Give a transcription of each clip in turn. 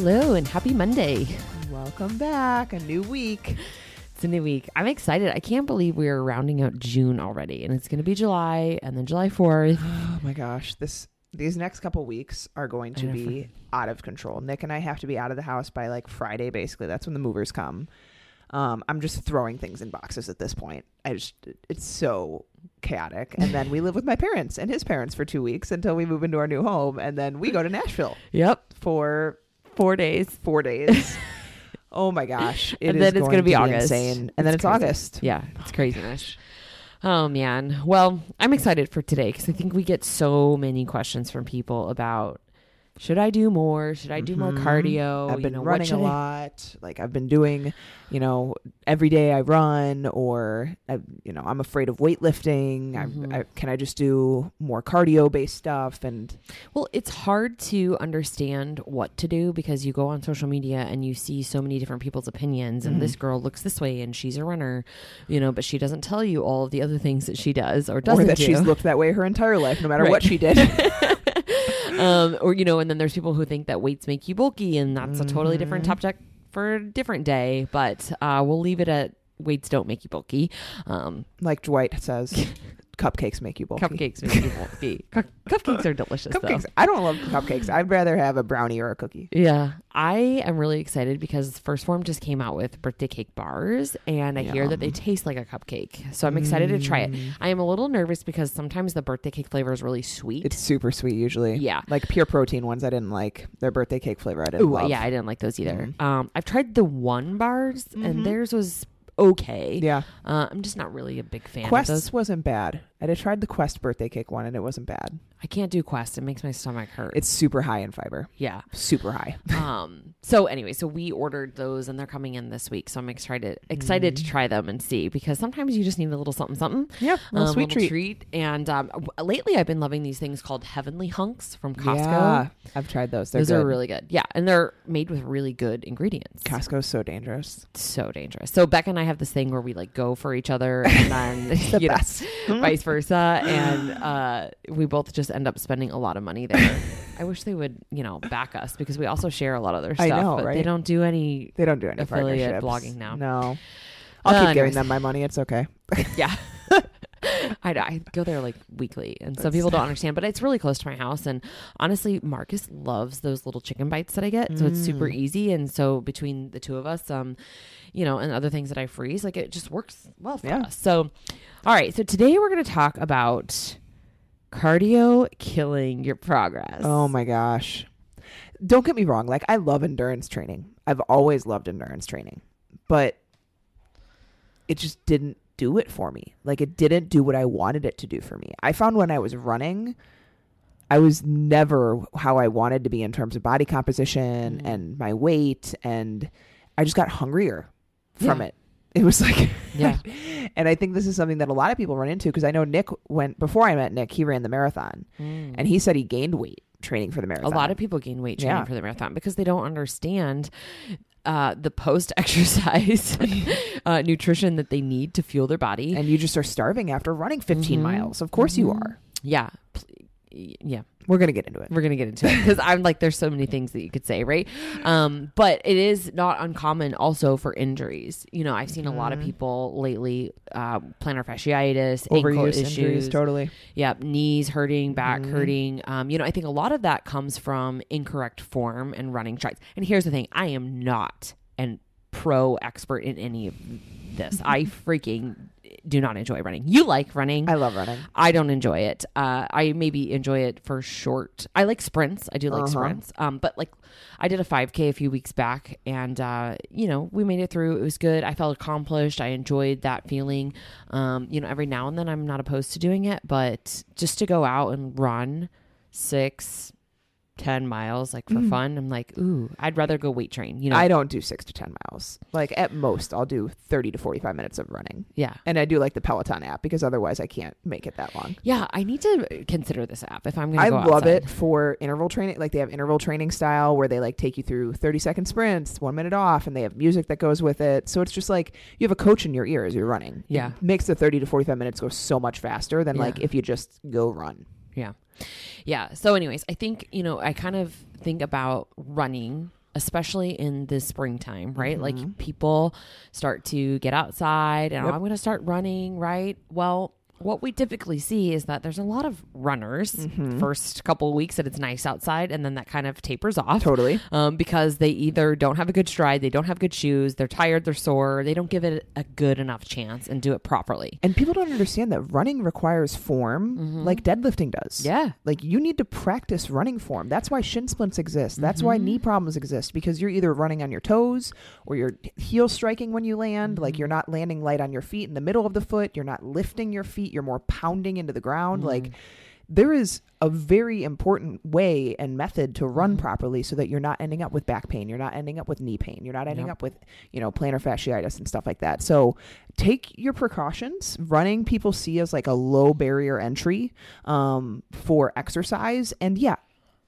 Hello and happy Monday. Welcome back. A new week. It's a new week. I'm excited. I can't believe we're rounding out June already and it's going to be July and then July 4th. Oh my gosh, this these next couple weeks are going to be out of control. Nick and I have to be out of the house by like Friday basically. That's when the movers come. Um, I'm just throwing things in boxes at this point. I just it's so chaotic. And then we live with my parents and his parents for 2 weeks until we move into our new home and then we go to Nashville Yep. for 4 days. 4 days. oh my gosh. it And is then it's going gonna be August. insane. And then it's crazy. August. Yeah, it's craziness. Oh, oh man. Well, I'm excited for today because I think we get so many questions from people about should I do more? Should I do more Mhm. cardio? I've You been know, running a should I- lot. Like I've been doing, you know, every day I run, or I, you know, I'm afraid of weightlifting. Mhm. I, I, can I just do more cardio based stuff? And Well, it's hard to understand what to do because you go on social media and you see so many different people's opinions. And Mm-hmm. this girl looks this way and she's a runner, you know, but she doesn't tell you all of the other things that she does or doesn't or that do. she's looked that way her entire life, no matter Right. what she did. um, or you know, and then there's people who think that weights make you bulky, and that's a totally different Mhm. subject for a different day. But uh, we'll leave it at weights don't make you bulky. Um, like Dwight says, cupcakes make you bulky. cupcakes make you bulky. Cu- cupcakes are delicious. though. Cupcakes. I don't love cupcakes. I'd rather have a brownie or a cookie. Yeah, I am really excited because 1stPhorm just came out with birthday cake bars, and I hear that they taste like a cupcake. So I'm excited to try it. Mm. I am a little nervous because sometimes the birthday cake flavor is really sweet. It's super sweet usually. Yeah. Like pure protein ones I didn't like. Their birthday cake flavor I didn't Ooh, love. yeah, I didn't like those either. Mhm. Um, I've tried the one bars, Mhm. and theirs was okay. Yeah. Uh, I'm just not really a big fan of Quest those. wasn't bad. I tried the Quest birthday cake one and it wasn't bad. I can't do Quest; it makes my stomach hurt. It's super high in fiber. yeah. Super high. um. So anyway, so we ordered those, and they're coming in this week. So I'm excited excited Mm-hmm. to try them and see because sometimes you just need a little something something. Yeah. um, Little sweet little treat. And um, w- lately, I've been loving these things called Heavenly Hunks from Costco. Yeah. I've tried those. They're Those good. are really good. Yeah, and they're made with really good ingredients. Costco's so dangerous. so dangerous. So Becca and I have this thing where we like go for each other and then The you know, best. vice versa, and uh, we both just end up spending a lot of money there. I wish they would, you know, back us because we also share a lot of their I stuff, know, but they don't do any. They don't do any Affiliate blogging now. No. I'll Uh, keep giving them my money. It's okay. Yeah. I, I go there like weekly, and some That's- people don't understand, but it's really close to my house. And honestly, Marcus loves those little chicken bites that I get, so it's super Mm. easy. And so between the two of us, um, you know, and other things that I freeze, like it just works well for Yeah. us. So, all right, so today we're going to talk about cardio killing your progress. Oh my gosh. Don't get me wrong. Like, I love endurance training. I've always loved endurance training, but it just didn't do it for me. Like, it didn't do what I wanted it to do for me. I found when I was running, I was never how I wanted to be in terms of body composition Mm. and my weight. And I just got hungrier from Yeah. it. It was like, Yeah. and I think this is something that a lot of people run into because I know Nick went before I met Nick, he ran the marathon Mm. and he said he gained weight training for the marathon. a lot of people gain weight training Yeah. for the marathon because they don't understand uh, the post exercise uh, nutrition that they need to fuel their body. and you just are starving after running 15 Mhm. miles. Of course you Mhm. are. yeah. Yeah. We're going to get into it. We're going to get into it because I'm like, there's so many things that you could say, right? Um, but it is not uncommon also for injuries. You know, I've seen a lot of Mhm. people lately, uh, plantar fasciitis, ankle Overuse issues, injuries, totally. yeah, knees hurting, back Mhm. hurting. Um, you know, I think a lot of that comes from incorrect form and running strides. And here's the thing: I am not an pro expert in any of this. I freaking do not enjoy running. You like running. I love running. I don't enjoy it. Uh, I maybe enjoy it for short. I like sprints. I do like Uh-huh. sprints. Um, but like I did a 5K a few weeks back, and uh, you know we made it through. It was good. I felt accomplished. I enjoyed that feeling. Um, you know, every now and then I'm not opposed to doing it, but just to go out and run six, 10 miles like for mm-hmm. fun, I'm like, ooh, I'd rather go weight train, you know? I don't do six to 10 miles. Like at most, I'll do 30 to 45 minutes of running. yeah. And I do like the Peloton app because otherwise I can't make it that long. Yeah, I need to consider this app if I'm going to I go love outside. it for interval training. Like they have interval training style where they like take you through 30 second sprints, one minute off, and they have music that goes with it. So it's just like you have a coach in your ear as you're running. Yeah. It makes the 30 to 45 minutes go so much faster than like if you just go run. Yeah. Yeah. So, anyways, I think, you know, I kind of think about running, especially in the springtime, right? Mm-hmm. Like people start to get outside and Yep. I'm going to start running, right? Well, what we typically see is that there's a lot of runners Mm-hmm. first couple of weeks that it's nice outside and then that kind of tapers off Totally. um, because they either don't have a good stride, they don't have good shoes, they're tired, they're sore, they don't give it a good enough chance and do it properly. And people don't understand that running requires form like deadlifting does. Mm-hmm. Yeah. Like you need to practice running form. That's why shin splints exist. That's why Mm-hmm. knee problems exist because you're either running on your toes or you're heel striking when you land. Like Mm-hmm. you're not landing light on your feet in the middle of the foot. You're not lifting your feet. You're more pounding into the ground. Mm-hmm. Like there is a very important way and method to run Mm-hmm. properly so that you're not ending up with back pain. You're not ending up with knee pain. You're not ending Yep. up with, you know, plantar fasciitis and stuff like that. So take your precautions. Running people see as like a low barrier entry um, for exercise. And yeah,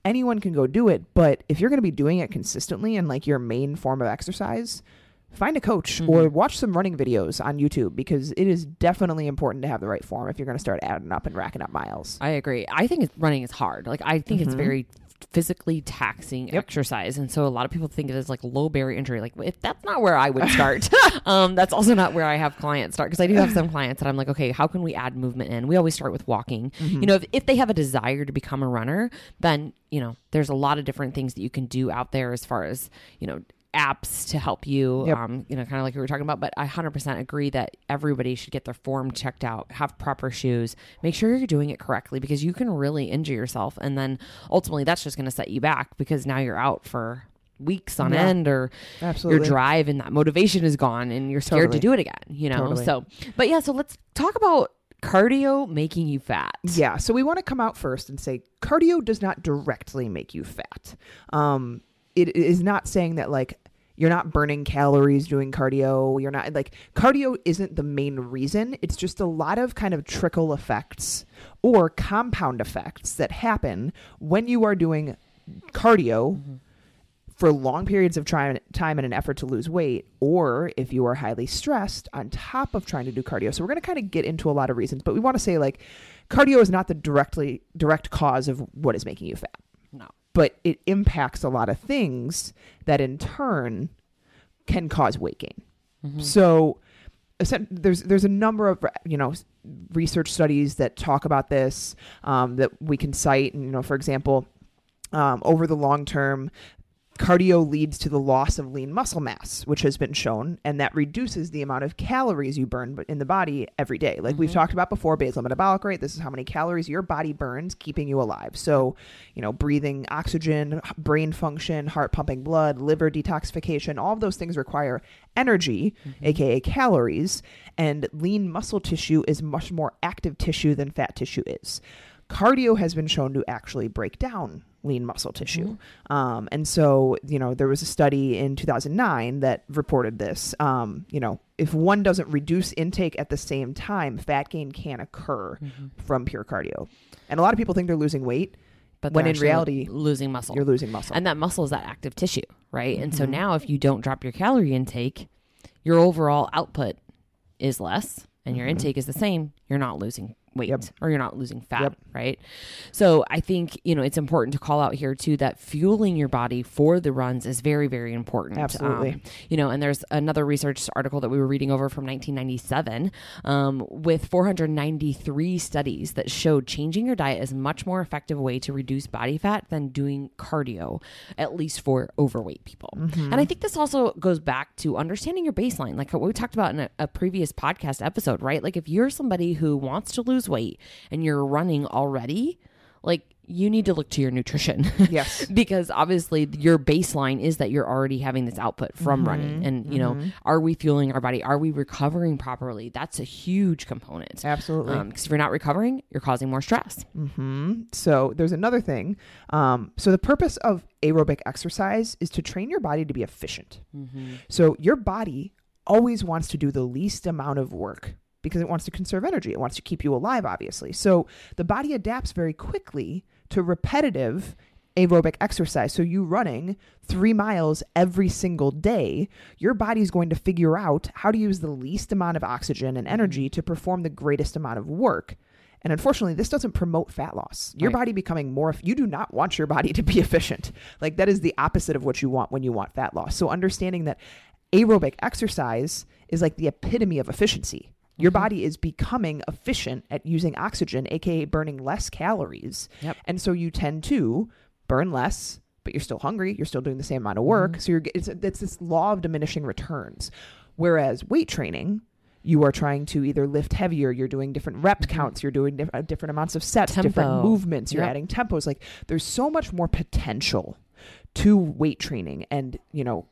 anyone can go do it. But if you're going to be doing it consistently and like your main form of exercise, find a coach or mm-hmm. watch some running videos on YouTube because it is definitely important to have the right form if you're going to start adding up and racking up miles. I agree. I think it's, running is hard. Like I think it's mm-hmm. very physically taxing exercise, and so a lot of people think it is like low barrier injury. Like if that's not where I would start, um, that's also not where I have clients start because I do have some clients that I'm like, okay, how can we add movement in? We always start with walking. Mm-hmm. You know, if, if they have a desire to become a runner, then you know there's a lot of different things that you can do out there as far as you know apps to help you Yep. um you know kind of like we were talking about but i 100% agree that everybody should get their form checked out have proper shoes make sure you're doing it correctly because you can really injure yourself and then ultimately that's just going to set you back because now you're out for weeks on Yeah. end or Absolutely. your drive and that motivation is gone and you're scared Totally. to do it again you know Totally. so but yeah so let's talk about cardio making you fat Yeah, so we want to come out first and say cardio does not directly make you fat. Um, it is not saying that like you're not burning calories doing cardio. You're not like cardio isn't the main reason. It's just a lot of kind of trickle effects or compound effects that happen when you are doing cardio for long periods of try- time in an effort to lose weight, or if you are highly stressed on top of trying to do cardio. So we're going to kind of get into a lot of reasons, but we want to say like cardio is not the directly direct cause of what is making you fat, no but it impacts a lot of things that in turn can cause weight gain. So there's there's a number of you know research studies that talk about this um, that we can cite, and you know, for example, um, over the long term, cardio leads to the loss of lean muscle mass, which has been shown, and that reduces the amount of calories you burn in the body every day. Like we've mm-hmm. talked about before, basal metabolic rate. This is how many calories your body burns, keeping you alive. So, you know, breathing oxygen, brain function, heart pumping blood, liver detoxification, all of those things require energy, mm-hmm. aka calories, and lean muscle tissue is much more active tissue than fat tissue is. Cardio has been shown to actually break down lean muscle tissue. Um, and so, you know, there was a study in 2009 that reported this. Um, you know, if one doesn't reduce intake at the same time, fat gain can occur from pure cardio. And a lot of people think they're losing weight but when in reality, losing muscle you're losing muscle. And that muscle is that active tissue, right? And so Mm-hmm. now if you don't drop your calorie intake, your overall output is less and your intake is the same, you're not losing weight Mm-hmm. Yep. or you're not losing fat, Yep. right? So I think, you know, it's important to call out here too that fueling your body for the runs is very, very important. Absolutely. Um, you know, and there's another research article that we were reading over from 1997 um, with 493 studies that showed changing your diet is a much more effective way to reduce body fat than doing cardio, at least for overweight people. And I think this also goes back to understanding your baseline, like what we talked about in a, a previous podcast episode, right? Like if you're somebody who wants to lose weight and you're running already, like you need to look to your nutrition. Yes. because obviously your baseline is that you're already having this output from running. And, you know, are we fueling our body? Are we recovering properly? That's a huge component. Absolutely. Because if you're not recovering, you're causing more stress. hmm So there's another thing. Um, so the purpose of aerobic exercise is to train your body to be efficient. So your body always wants to do the least amount of work because it wants to conserve energy. It wants to keep you alive, obviously. So the body adapts very quickly to repetitive aerobic exercise. So you running three miles every single day, your body's going to figure out how to use the least amount of oxygen and energy to perform the greatest amount of work. And unfortunately, this doesn't promote fat loss. Your Right. body becoming more, you do not want your body to be efficient. Like that is the opposite of what you want when you want fat loss. So understanding that aerobic exercise is like the epitome of efficiency. Your mm-hmm. body is becoming efficient at using oxygen, aka burning less calories. Yep. And so you tend to burn less, but you're still hungry. You're still doing the same amount of work. Mm-hmm. So you're it's, it's this law of diminishing returns. Whereas weight training, you are trying to either lift heavier, you're doing different rep mm-hmm. counts, you're doing diff- uh, different amounts of sets, different movements, you're Yep. adding tempos. Like there's so much more potential to weight training and, you know,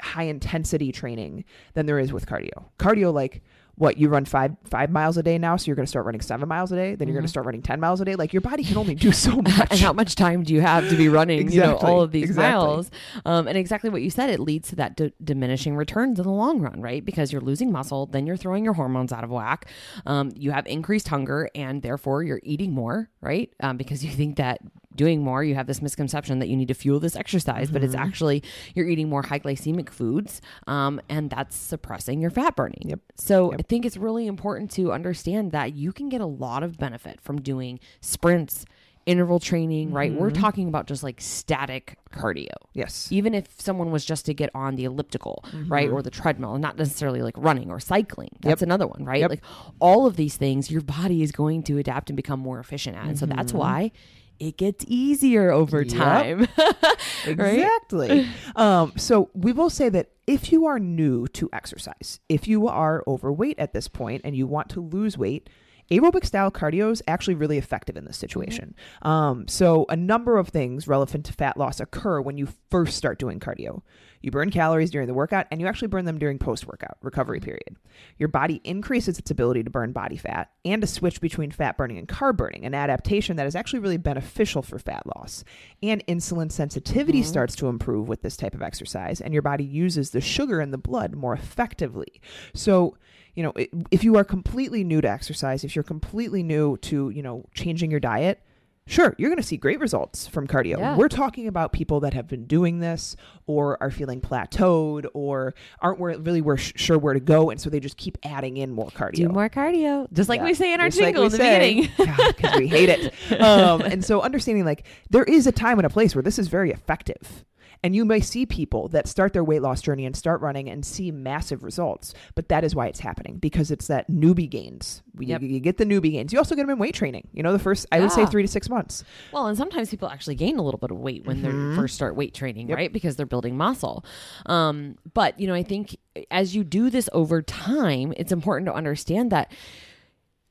high intensity training than there is with cardio. Cardio, like what you run five five miles a day now, so you're going to start running seven miles a day. Then you're going to Mhm. start running ten miles a day. Like your body can only do so much. and how much time do you have to be running you know all of these exactly. miles um, and exactly what you said it leads to that d- diminishing returns in the long run right because you're losing muscle then you're throwing your hormones out of whack um, you have increased hunger and therefore you're eating more right um, because you think that doing more you have this misconception that you need to fuel this exercise but it's Mm-hmm. actually you're eating more high glycemic foods um, and that's suppressing your fat burning Yep. so Yep. i think it's really important to understand that you can get a lot of benefit from doing sprints interval training, right? We're Mm-hmm. talking about just like static cardio. yes. Even if someone was just to get on the elliptical, Mm-hmm. right, or the treadmill, and not necessarily like running or cycling. That's another one, right? Yep. Like all of these things, your body is going to adapt and become more efficient at. And so that's why it gets easier over Mm-hmm. Yep. time. Exactly. um, so we will say that if you are new to exercise, if you are overweight at this point and you want to lose weight, aerobic style cardio is actually really effective in this situation. Um, so a number of things relevant to fat loss occur when you first start doing cardio. You burn calories during the workout and you actually burn them during post workout recovery period. Your body increases its ability to burn body fat and to switch between fat burning and carb burning, an adaptation that is actually really beneficial for fat loss. And insulin sensitivity starts to improve with this type of exercise, and your body uses the sugar in the blood more effectively. So, you know, if you are completely new to exercise, if you're completely new to, you know, changing your diet, Sure, you're going to see great results from cardio. Yeah. We're talking about people that have been doing this or are feeling plateaued or aren't where, really where, sure where to go. And so they just keep adding in more cardio. Do more cardio, just like Yeah, we say in our just like jingle we in the say. beginning. because we hate it. Um, and so understanding like there is a time and a place where this is very effective. And you may see people that start their weight loss journey and start running and see massive results. But that is why it's happening because it's that newbie gains. You, Yep. you get the newbie gains. You also get them in weight training. You know, the first, I would say three to six months. Well, and sometimes people actually gain a little bit of weight when they first start weight training, Yep. right? Because they're building muscle. Um, but you know, I think as you do this over time, it's important to understand that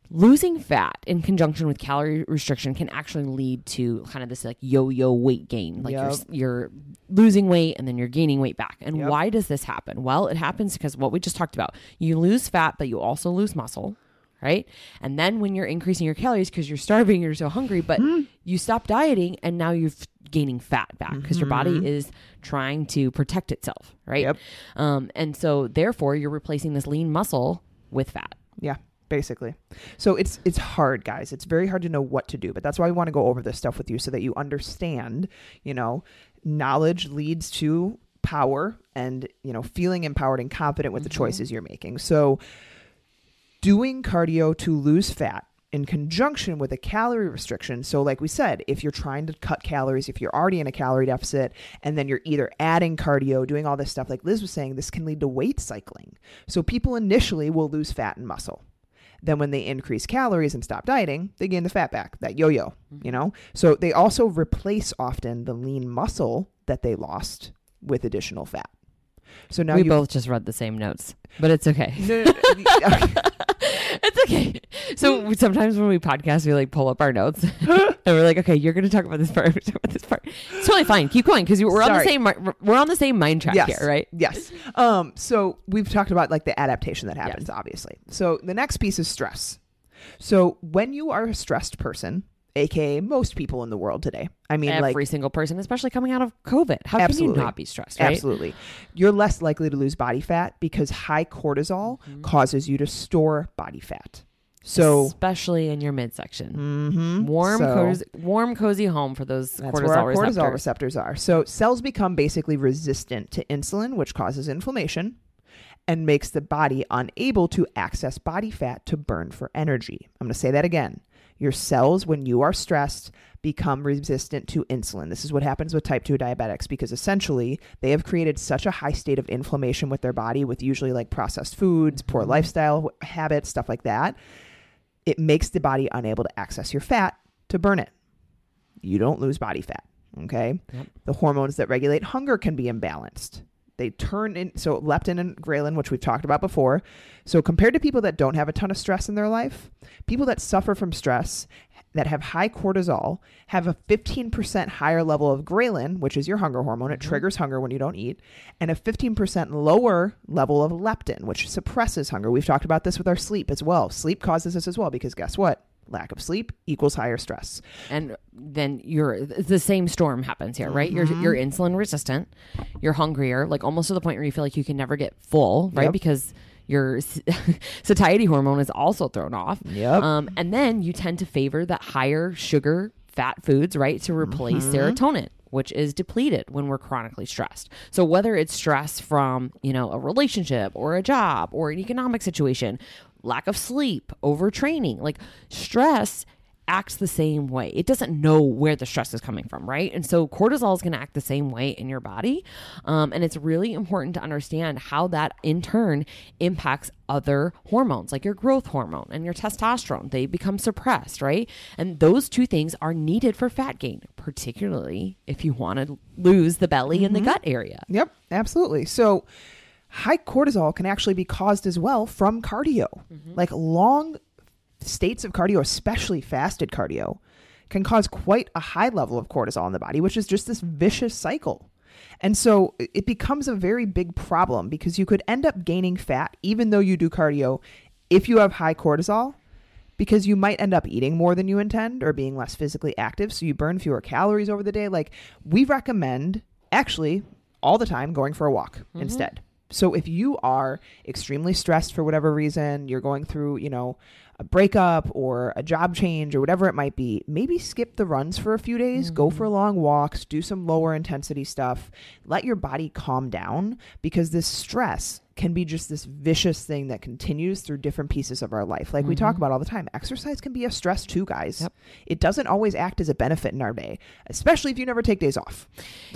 losing fat in conjunction with calorie restriction can actually lead to kind of this like yo-yo weight gain. Like you're, you're losing weight and then you're gaining weight back. And Yep. why does this happen? Well it happens because what we just talked about. You lose fat but you also lose muscle right? And then when you're increasing your calories because you're starving you're so hungry but Hmm. you stop dieting and now you're gaining fat back because your Mm-hmm. body is trying to protect itself right? Yep. um, and so therefore you're replacing this lean muscle with fat. Yeah, basically. So it's it's hard, guys. It's very hard to know what to do, but that's why we want to go over this stuff with you so that you understand, you know, knowledge leads to power and, you know, feeling empowered and confident with the mm-hmm. choices you're making. So doing cardio to lose fat in conjunction with a calorie restriction. So, like we said, if you're trying to cut calories, if you're already in a calorie deficit, and then you're either adding cardio, doing all this stuff, like Liz was saying, this can lead to weight cycling. So, people initially will lose fat and muscle. Then, when they increase calories and stop dieting, they gain the fat back, that yo yo, mm-hmm. you know? So, they also replace often the lean muscle that they lost with additional fat. So now we both just read the same notes but it's okay no, no, no, okay. it's okay. So So sometimes when we podcast, we like pull up our notes and we're like, okay, you're going to talk about this part. We're talk about this part. It's totally fine. Keep going because we're on the same we're on the same mind track yes. here, right? Yes. Um, so we've talked about like the adaptation that happens, obviously. So the next piece is stress. So when you are a stressed person, aka most people in the world today, I mean, Every like single person, especially coming out of COVID. How Absolutely. can you not be stressed, right? absolutely, you're less likely to lose body fat because high cortisol Mm-hmm. causes you to store body fat. So especially in your midsection. mhm. Warm, So- cozy, warm, cozy home for those That's cortisol where our receptors. cortisol receptors are. So cells become basically resistant to insulin, which causes inflammation and makes the body unable to access body fat to burn for energy. I'm going to say that again. Your cells, when you are stressed, become resistant to insulin. This is what happens with type 2 diabetics because essentially they have created such a high state of inflammation with their body, with usually like processed foods, poor Mm-hmm. lifestyle habits, stuff like that. It makes the body unable to access your fat to burn it you don't lose body fat. Okay. Yep. The hormones that regulate hunger can be imbalanced. They turn in, so leptin and ghrelin, which we've talked about before. So, compared to people that don't have a ton of stress in their life, people that suffer from stress that have high cortisol have a 15% higher level of ghrelin, which is your hunger hormone. It mm-hmm. triggers hunger when you don't eat, and a 15% lower level of leptin, which suppresses hunger. We've talked about this with our sleep as well. Sleep causes this as well because guess what? Lack of sleep equals higher stress. and then you're the same storm happens here, right? Mm-hmm. You're you're insulin resistant, you're hungrier, like almost to the point where you feel like you can never get full, right? Yep. Because your satiety hormone is also thrown off. Yep. Um, and then you tend to favor the higher sugar fat foods, right, to replace Mm-hmm. serotonin. Which is depleted when we're chronically stressed. So, whether it's stress from, you know, a relationship or a job or an economic situation, lack of sleep, overtraining, like stress acts the same way. It doesn't know where the stress is coming from, right? And so cortisol is going to act the same way in your body. Um, and it's really important to understand how that in turn impacts other hormones like your growth hormone and your testosterone. They become suppressed, right? And those two things are needed for fat gain, particularly if you want to lose the belly and the gut area. Yep, absolutely. So high cortisol can actually be caused as well from cardio. Mm-hmm. Like long states of cardio, especially fasted cardio, can cause quite a high level of cortisol in the body, which is just this vicious cycle. And so it becomes a very big problem because you could end up gaining fat even though you do cardio if you have high cortisol because you might end up eating more than you intend or being less physically active so you burn fewer calories over the day like we recommend actually all the time going for a walk mm-hmm. instead so if you are extremely stressed for whatever reason you're going through you know a breakup or a job change or whatever it might be maybe skip the runs for a few days go for mm-hmm. long walks do some lower intensity stuff. Let your body calm down because this stress can be just this vicious thing that continues through different pieces of our life. Like we talk mm-hmm. about all the time, exercise can be a stress too, guys. Yep. It doesn't always act as a benefit in our day, especially if you never take days off.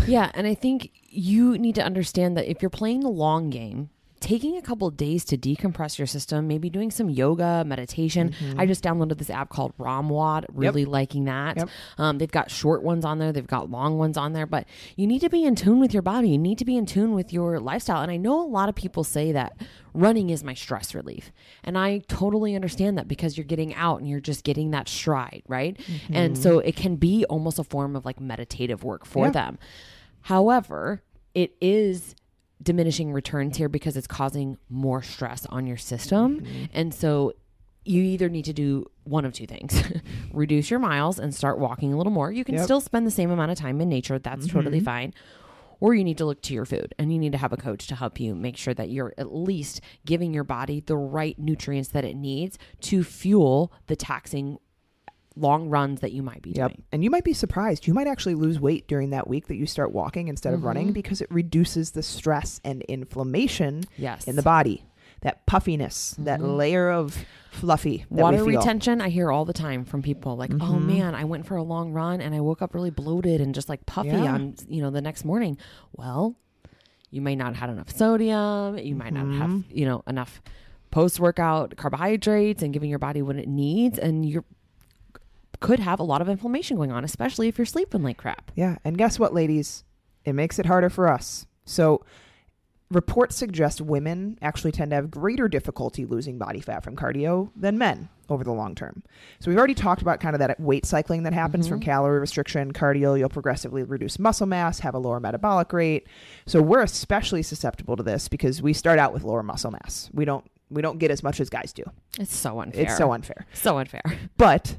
Yeah, and I think you need to understand that if you're playing the long game, taking a couple of days to decompress your system, maybe doing some yoga, meditation. I just downloaded this app called Ramwad, really liking that. Yep. Um, they've got short ones on there, they've got long ones on there, but you need to be in tune with your body. You need to be in tune with your lifestyle. And I know a lot of people say that running is my stress relief. And I totally understand that because you're getting out and you're just getting that stride, right? And so it can be almost a form of like meditative work for Yeah. them. However, it is diminishing returns here because it's causing more stress on your system. Mm-hmm. And so you either need to do one of two things reduce your miles and start walking a little more. You can Yep. still spend the same amount of time in nature, that's totally mm-hmm. fine. Or you need to look to your food and you need to have a coach to help you make sure that you're at least giving your body the right nutrients that it needs to fuel the taxing long runs that you might be Yep. doing. And you might be surprised. You might actually lose weight during that week that you start walking instead of Mm-hmm. running because it reduces the stress and inflammation Yes. in the body. That puffiness, that layer of fluffy. Water retention, I hear all the time from people like, "Oh Mhm. man, I went for a long run and I woke up really bloated and just like puffy Yeah. on, you know, the next morning." Well, you may not have had enough sodium, you might not have, Mm-hmm. you know, enough post-workout carbohydrates and giving your body what it needs and you could have a lot of inflammation going on, especially if you're sleeping like crap. Yeah. And guess what, ladies? It makes it harder for us. So, reports suggest women actually tend to have greater difficulty losing body fat from cardio than men. over the long term. So we've already talked about kind of that weight cycling that happens from mm-hmm. calorie restriction, cardio. You'll progressively reduce muscle mass, have a lower metabolic rate. So we're especially susceptible to this because we start out with lower muscle mass. We don't we don't get as much as guys do. It's so unfair. It's so unfair. so unfair. But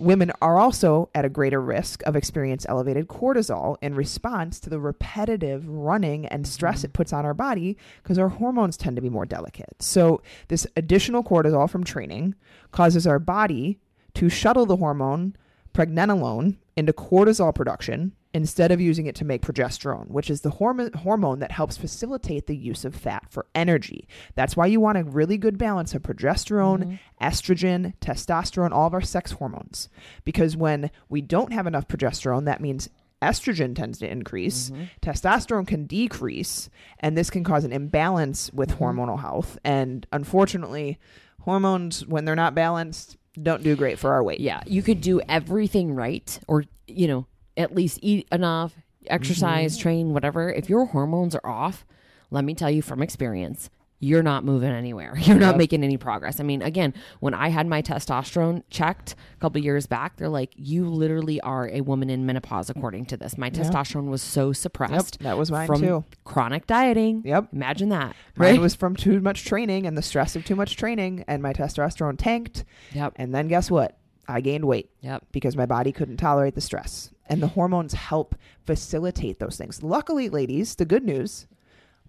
women are also at a greater risk of experience elevated cortisol in response to the repetitive running and stress mm-hmm. it puts on our body because our hormones tend to be more delicate. So this additional cortisol from training causes our body to shuttle the hormone pregnenolone into cortisol production instead of using it to make progesterone, which is the hormone hormone that helps facilitate the use of fat for energy. That's why you want a really good balance of progesterone, mm-hmm. estrogen, testosterone, all of our sex hormones. Because when we don't have enough progesterone, that means estrogen tends to increase, mm-hmm. testosterone can decrease, and this can cause an imbalance with mm-hmm. hormonal health. And unfortunately, hormones when they're not balanced don't do great for our weight. Yeah, you could do everything right, or you know, at least eat enough, exercise, Mm-hmm. train, whatever. If your hormones are off, let me tell you from experience, you're not moving anywhere. You're not Yep. making any progress. I mean, again, when I had my testosterone checked a couple years back, they're like, "You literally are a woman in menopause." According to this, my testosterone was so Yep, suppressed that was mine from too. chronic dieting. Yep. Imagine that, Mine right? was from too much training and the stress of too much training, and my testosterone tanked. yep, And then guess what? I gained weight yep. because my body couldn't tolerate the stress. And the hormones help facilitate those things. Luckily, ladies, the good news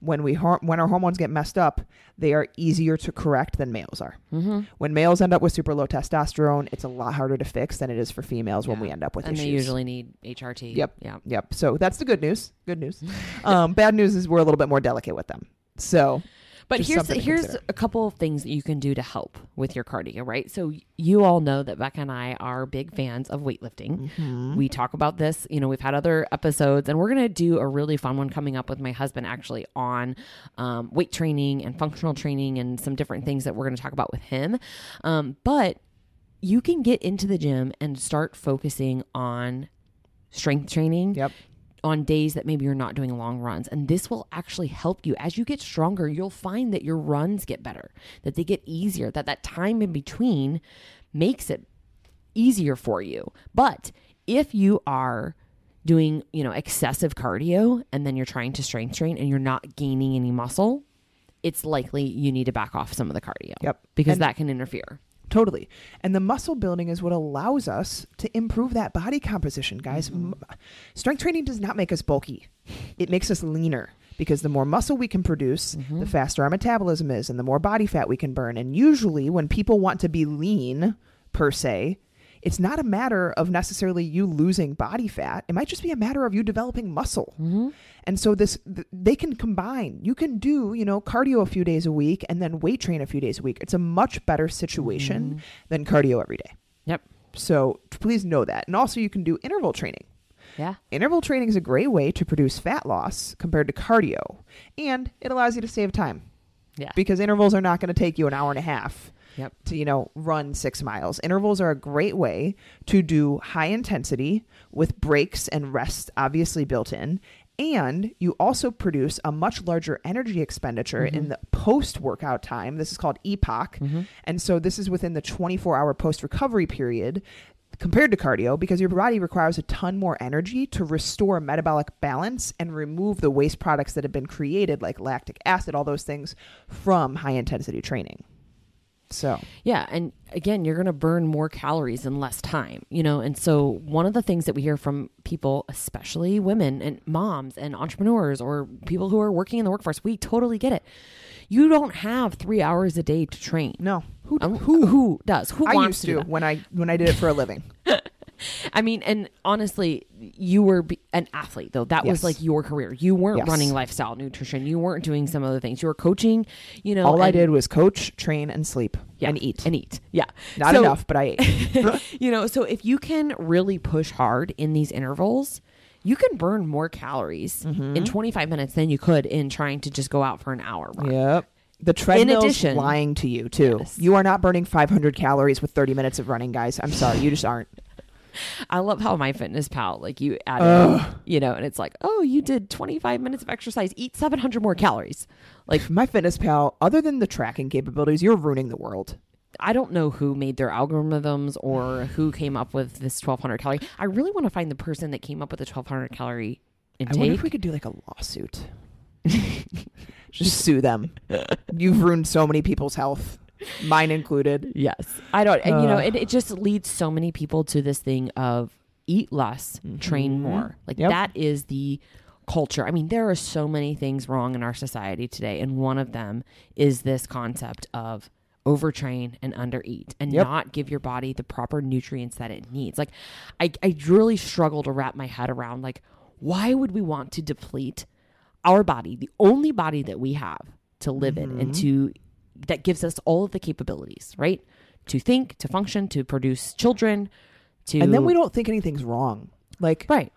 when we when our hormones get messed up, they are easier to correct than males are. Mm-hmm. When males end up with super low testosterone, it's a lot harder to fix than it is for females when we end up with and issues. they usually need HRT. Yep. Yeah. Yep. So that's the good news. Good news. um, bad news is we're a little bit more delicate with them. So But Just here's here's a couple of things that you can do to help with your cardio, right? So you all know that Becca and I are big fans of weightlifting. Mm-hmm. We talk about this, you know, we've had other episodes, and we're gonna do a really fun one coming up with my husband actually on um, weight training and functional training and some different things that we're gonna talk about with him. Um, but you can get into the gym and start focusing on strength training Yep. On days that maybe you're not doing long runs. And this will actually help you as you get stronger. You'll find that your runs get better, that they get easier, that that time in between makes it easier for you. But if you are doing, you know, excessive cardio and then you're trying to strength train and you're not gaining any muscle, it's likely you need to back off some of the cardio. Yep. Because And- that can interfere. Totally. And the muscle building is what allows us to improve that body composition, guys. Mm-hmm. M- Strength training does not make us bulky, it makes us leaner because the more muscle we can produce, mm-hmm. the faster our metabolism is and the more body fat we can burn. And usually, when people want to be lean, per se, it's not a matter of necessarily you losing body fat. It might just be a matter of you developing muscle. Mm-hmm. And so this th- they can combine. You can do, you know, cardio a few days a week and then weight train a few days a week. It's a much better situation mm-hmm. than cardio every day. Yep. So please know that. And also you can do interval training. Yeah. Interval training is a great way to produce fat loss compared to cardio, and it allows you to save time Yeah. because intervals are not going to take you an hour and a half Yep. to you know run six miles. Intervals are a great way to do high intensity with breaks and rest obviously built in. And you also produce a much larger energy expenditure in mm-hmm. the post workout time. This is called EPOC mm-hmm. and so this is within the 24 hour post recovery period compared to cardio because your body requires a ton more energy to restore metabolic balance and remove the waste products that have been created like lactic acid all those things from high intensity training so Yeah, and again, you're going to burn more calories in less time, you know. And so, one of the things that we hear from people, especially women and moms and entrepreneurs or people who are working in the workforce, we totally get it. You don't have three hours a day to train. No, who Um, who who does? Who I used to do when I when I did it for a living. I mean, and honestly, you were be- an athlete though. That Yes. was like your career. You weren't Yes. running lifestyle nutrition. You weren't doing some other things. You were coaching. You know, All I did was coach, train, and sleep yeah, and eat. and eat. Yeah, Not So- enough, but I ate. you know, so if you can really push hard in these intervals, you can burn more calories Mm-hmm. in 25 minutes than you could in trying to just go out for an hour run. yep. The treadmill's addition- lying to you too. Yes. You are not burning 500 calories with 30 minutes of running, guys. I'm sorry, you just aren't. I love how MyFitnessPal, like you add, in, Ugh. you know, and it's like, oh, you did 25 minutes of exercise, eat 700 more calories. Like, MyFitnessPal, other than the tracking capabilities, you're ruining the world. I don't know who made their algorithms or who came up with this 1200 calorie. I really want to find the person that came up with the 1200 calorie I wonder intake. if we could do like a lawsuit. Just sue them. You've ruined so many people's health, mine included. Yes. I don't, and you know, it, it just leads so many people to this thing of eat less, train Mhm. more. Like Yep. that is the culture. I mean, there are so many things wrong in our society today. And one of them is this concept of overtrain and undereat and Yep. not give your body the proper nutrients that it needs. Like I, I really struggle to wrap my head around like, why would we want to deplete our body, the only body that we have to live in and to that gives us all of the capabilities, right? To think, to function, to produce children, to And then we don't think anything's wrong. Like, right.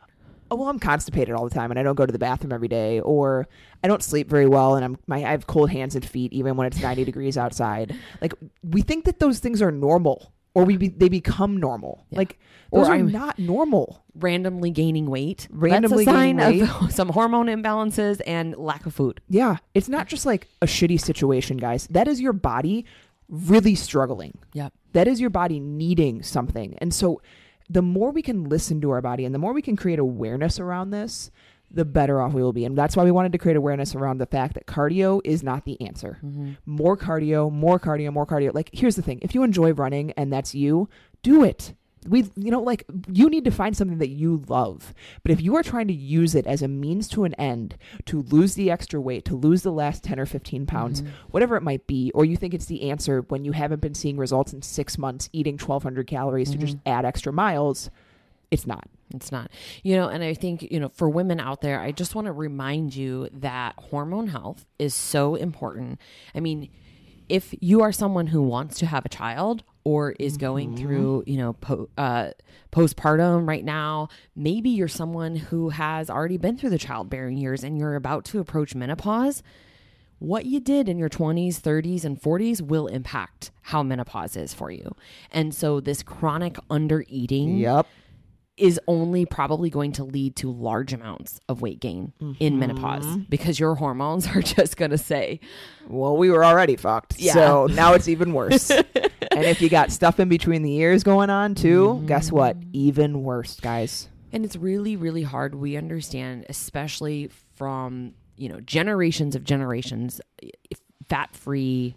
oh well, I'm constipated all the time, and I don't go to the bathroom every day, or I don't sleep very well, and I'm my I have cold hands and feet even when it's 90 degrees outside. Like we think that those things are normal, or we be, they become normal. Yeah. Like Or those are I'm- not normal. Randomly gaining weight. Randomly That's a sign gaining of some hormone imbalances and lack of food. Yeah, it's not just like a shitty situation, guys. That is your body really struggling. Yeah. That is your body needing something. And so the more we can listen to our body and the more we can create awareness around this, the better off we will be. And that's why we wanted to create awareness around the fact that cardio is not the answer. Mm-hmm. More cardio, more cardio, more cardio. Like here's the thing. If you enjoy running and that's you, do it. We you know like you need to find something that you love. But if you are trying to use it as a means to an end to lose the extra weight, to lose the last 10 or 15 pounds, mm-hmm. whatever it might be, or you think it's the answer when you haven't been seeing results in 6 months eating 1200 calories to mm-hmm. just add extra miles, it's not. It's not. You know, and I think, you know, for women out there, I just want to remind you that hormone health is so important. I mean, if you are someone who wants to have a child or is going through, you know, po- uh, postpartum right now, maybe you're someone who has already been through the childbearing years and you're about to approach menopause. What you did in your 20s, 30s, and 40s will impact how menopause is for you. And so, this chronic undereating Yep. Is only probably going to lead to large amounts of weight gain in mm-hmm. menopause because your hormones are just going to say, Well, we were already fucked. Yeah. So now it's even worse. and if you got stuff in between the ears going on too, mm-hmm. guess what? Even worse, guys. and it's really, really hard. We understand, especially from, you know, generations of generations, fat free.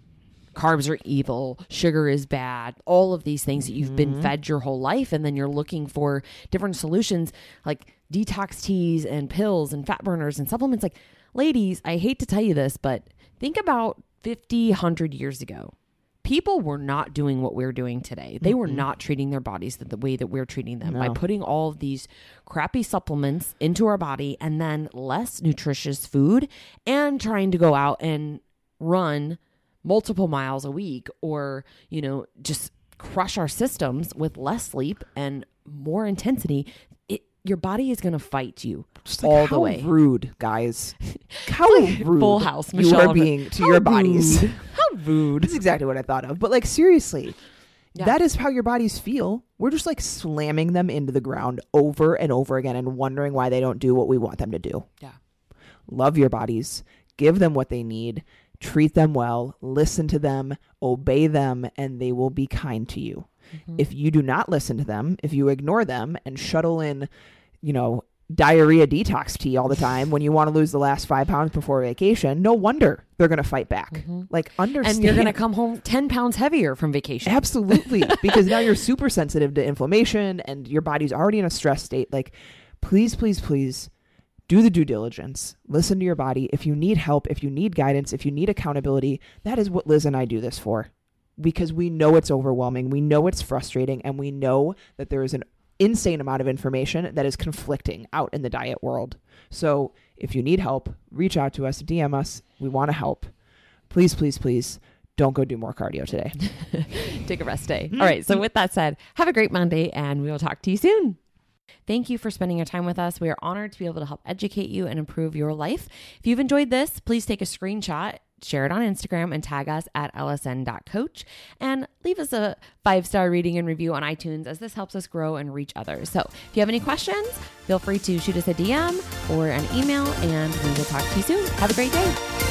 Carbs are evil, sugar is bad, all of these things that you've been mm-hmm. fed your whole life. And then you're looking for different solutions like detox teas and pills and fat burners and supplements. Like, ladies, I hate to tell you this, but think about 50, 100 years ago. People were not doing what we're doing today. They were not treating their bodies the, the way that we're treating them by putting all of these crappy supplements into our body and then less nutritious food and trying to go out and run multiple miles a week or, you know, just crush our systems with less sleep and more intensity. It, your body is going to fight you Just like, all how the way. How rude, guys. How rude Full house, you are being to your bodies. How rude. That's exactly what I thought of. But like seriously, Yeah. that is how your bodies feel. We're just like slamming them into the ground over and over again and wondering why they don't do what we want them to do. Yeah. Love your bodies, give them what they need, treat them well, listen to them, obey them, and they will be kind to you. Mm-hmm. If you do not listen to them, if you ignore them and shuttle in, you know, diarrhea detox tea all the time when you want to lose the last five pounds before vacation, no wonder they're going to fight back. Like, understand. Mm-hmm. And you're going to come home 10 pounds heavier from vacation. Absolutely. because now you're super sensitive to inflammation and your body's already in a stress state. Like, please, please, please do the due diligence. Listen to your body. If you need help, if you need guidance, if you need accountability, that is what Liz and I do this for. Because we know it's overwhelming, we know it's frustrating, and we know that there is an insane amount of information that is conflicting out in the diet world. So if you need help, reach out to us, DM us. We want to help. Please, please, please don't go do more cardio today. Take a rest day. Mm-hmm. All right. So, with that said, have a great Monday and we will talk to you soon. Thank you for spending your time with us. We are honored to be able to help educate you and improve your life. If you've enjoyed this, please take a screenshot, share it on Instagram, and tag us at lsn.coach. And leave us a five star rating and review on iTunes as this helps us grow and reach others. So if you have any questions, feel free to shoot us a DM or an email, and we will talk to you soon. Have a great day.